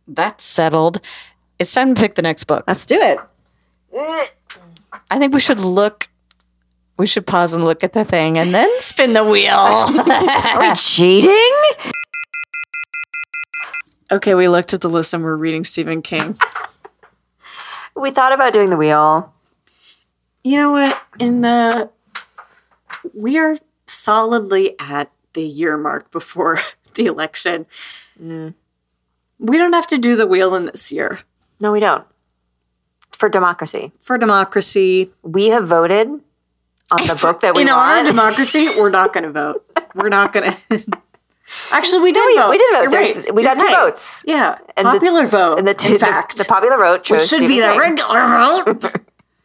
That's settled. It's time to pick the next book. Let's do it. I think we should look. We should pause and look at the thing and then spin the wheel. <laughs> Are we cheating? okay, we looked at the list and we're reading Stephen King. We thought about doing the wheel. You know what? In the we are solidly at the year mark before <laughs> the election. Mm. We don't have to do the wheel in this year No, we don't. For democracy, for democracy. we have voted on the book that we in honor want. of democracy, we're not going to vote. We're not going <laughs> to. Actually, we did we, vote. we did vote. Right. We got You're two right. votes. Yeah, And the- popular vote. And the two, in the- fact, the, popular vote chose which should Stephen be the regular vote.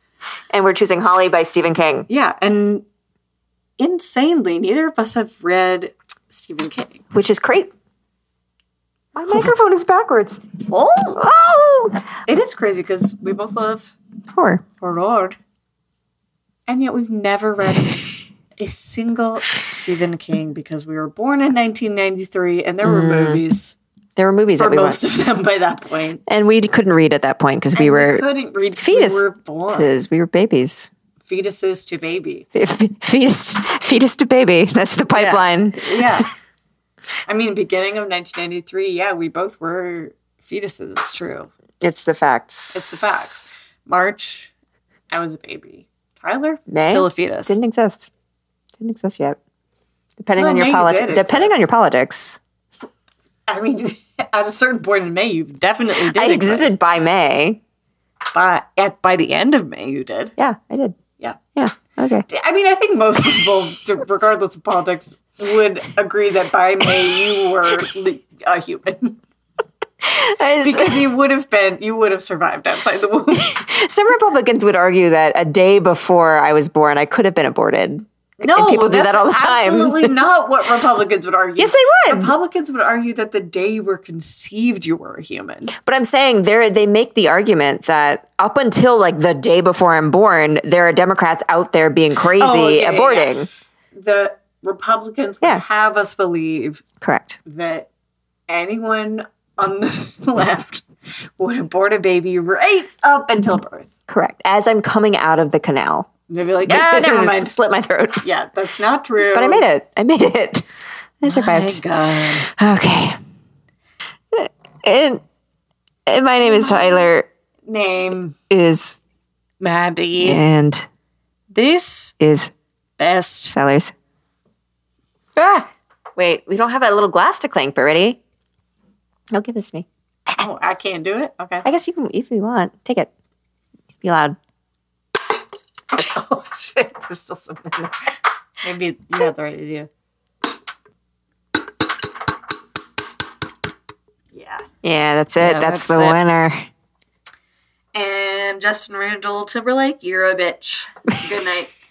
<laughs> and we're choosing Holly by Stephen King, yeah, and insanely, neither of us have read Stephen King. which is great. My <laughs> microphone is backwards. Oh, Oh, it is crazy because we both love horror. horror, and yet we've never read <laughs> a single Stephen King because we were born in 1993, and there were mm. movies There were movies for that we most watched, of them by that point. and we couldn't read at that point because we were we couldn't read 'cause fetus- We were born. We were babies. fetuses to baby. F- fetus, fetus to baby. That's the pipeline. Yeah. <laughs> I mean, beginning of 1993, yeah, we both were fetuses. It's true. It's the facts. It's the facts. March, I was a baby. Tyler, still a fetus. Didn't exist. Didn't exist yet. Depending Well, on your politics. Depending on your politics. I mean, <laughs> at a certain point in May, you definitely did I existed exist. by May. But at by the end of May, you did. Yeah, I did. Yeah. Yeah. Okay. I mean, I think most people, <laughs> regardless of politics, would agree that by May you were a human <laughs> because you would have been, you would have survived outside the womb. <laughs> Some Republicans would argue that a day before I was born, I could have been aborted. No, people do that all the time. Absolutely <laughs> not what Republicans would argue. Yes, they would. Republicans would argue that the day you were conceived, you were a human. But I'm saying they they make the argument that up until like the day before I'm born, there are Democrats out there being oh, crazy Oh, yeah, yeah, aborting. The Republicans would have us believe Correct. that anyone on the <laughs> left would abort a baby right up until birth. Correct. As I'm coming out of the canal. They'd be like, ah, <laughs> never mind. Slit my throat. Yeah, that's not true. But I made it. I made it. I survived. My. God. Okay. And, and my name is Tyler. Name Is Maddie. and This is best. Sellers. Ah! Wait, we don't have a little glass to clink, but ready? No, give this to me. Oh, I can't do it. Okay. I guess you can if you want. Take it. Be loud. oh shit! There's still some in there. Maybe you have the right idea. Yeah. Yeah, that's it. Yeah, that's, that's the it. winner. And Justin Randall Timberlake, you're a bitch. Good night. <laughs>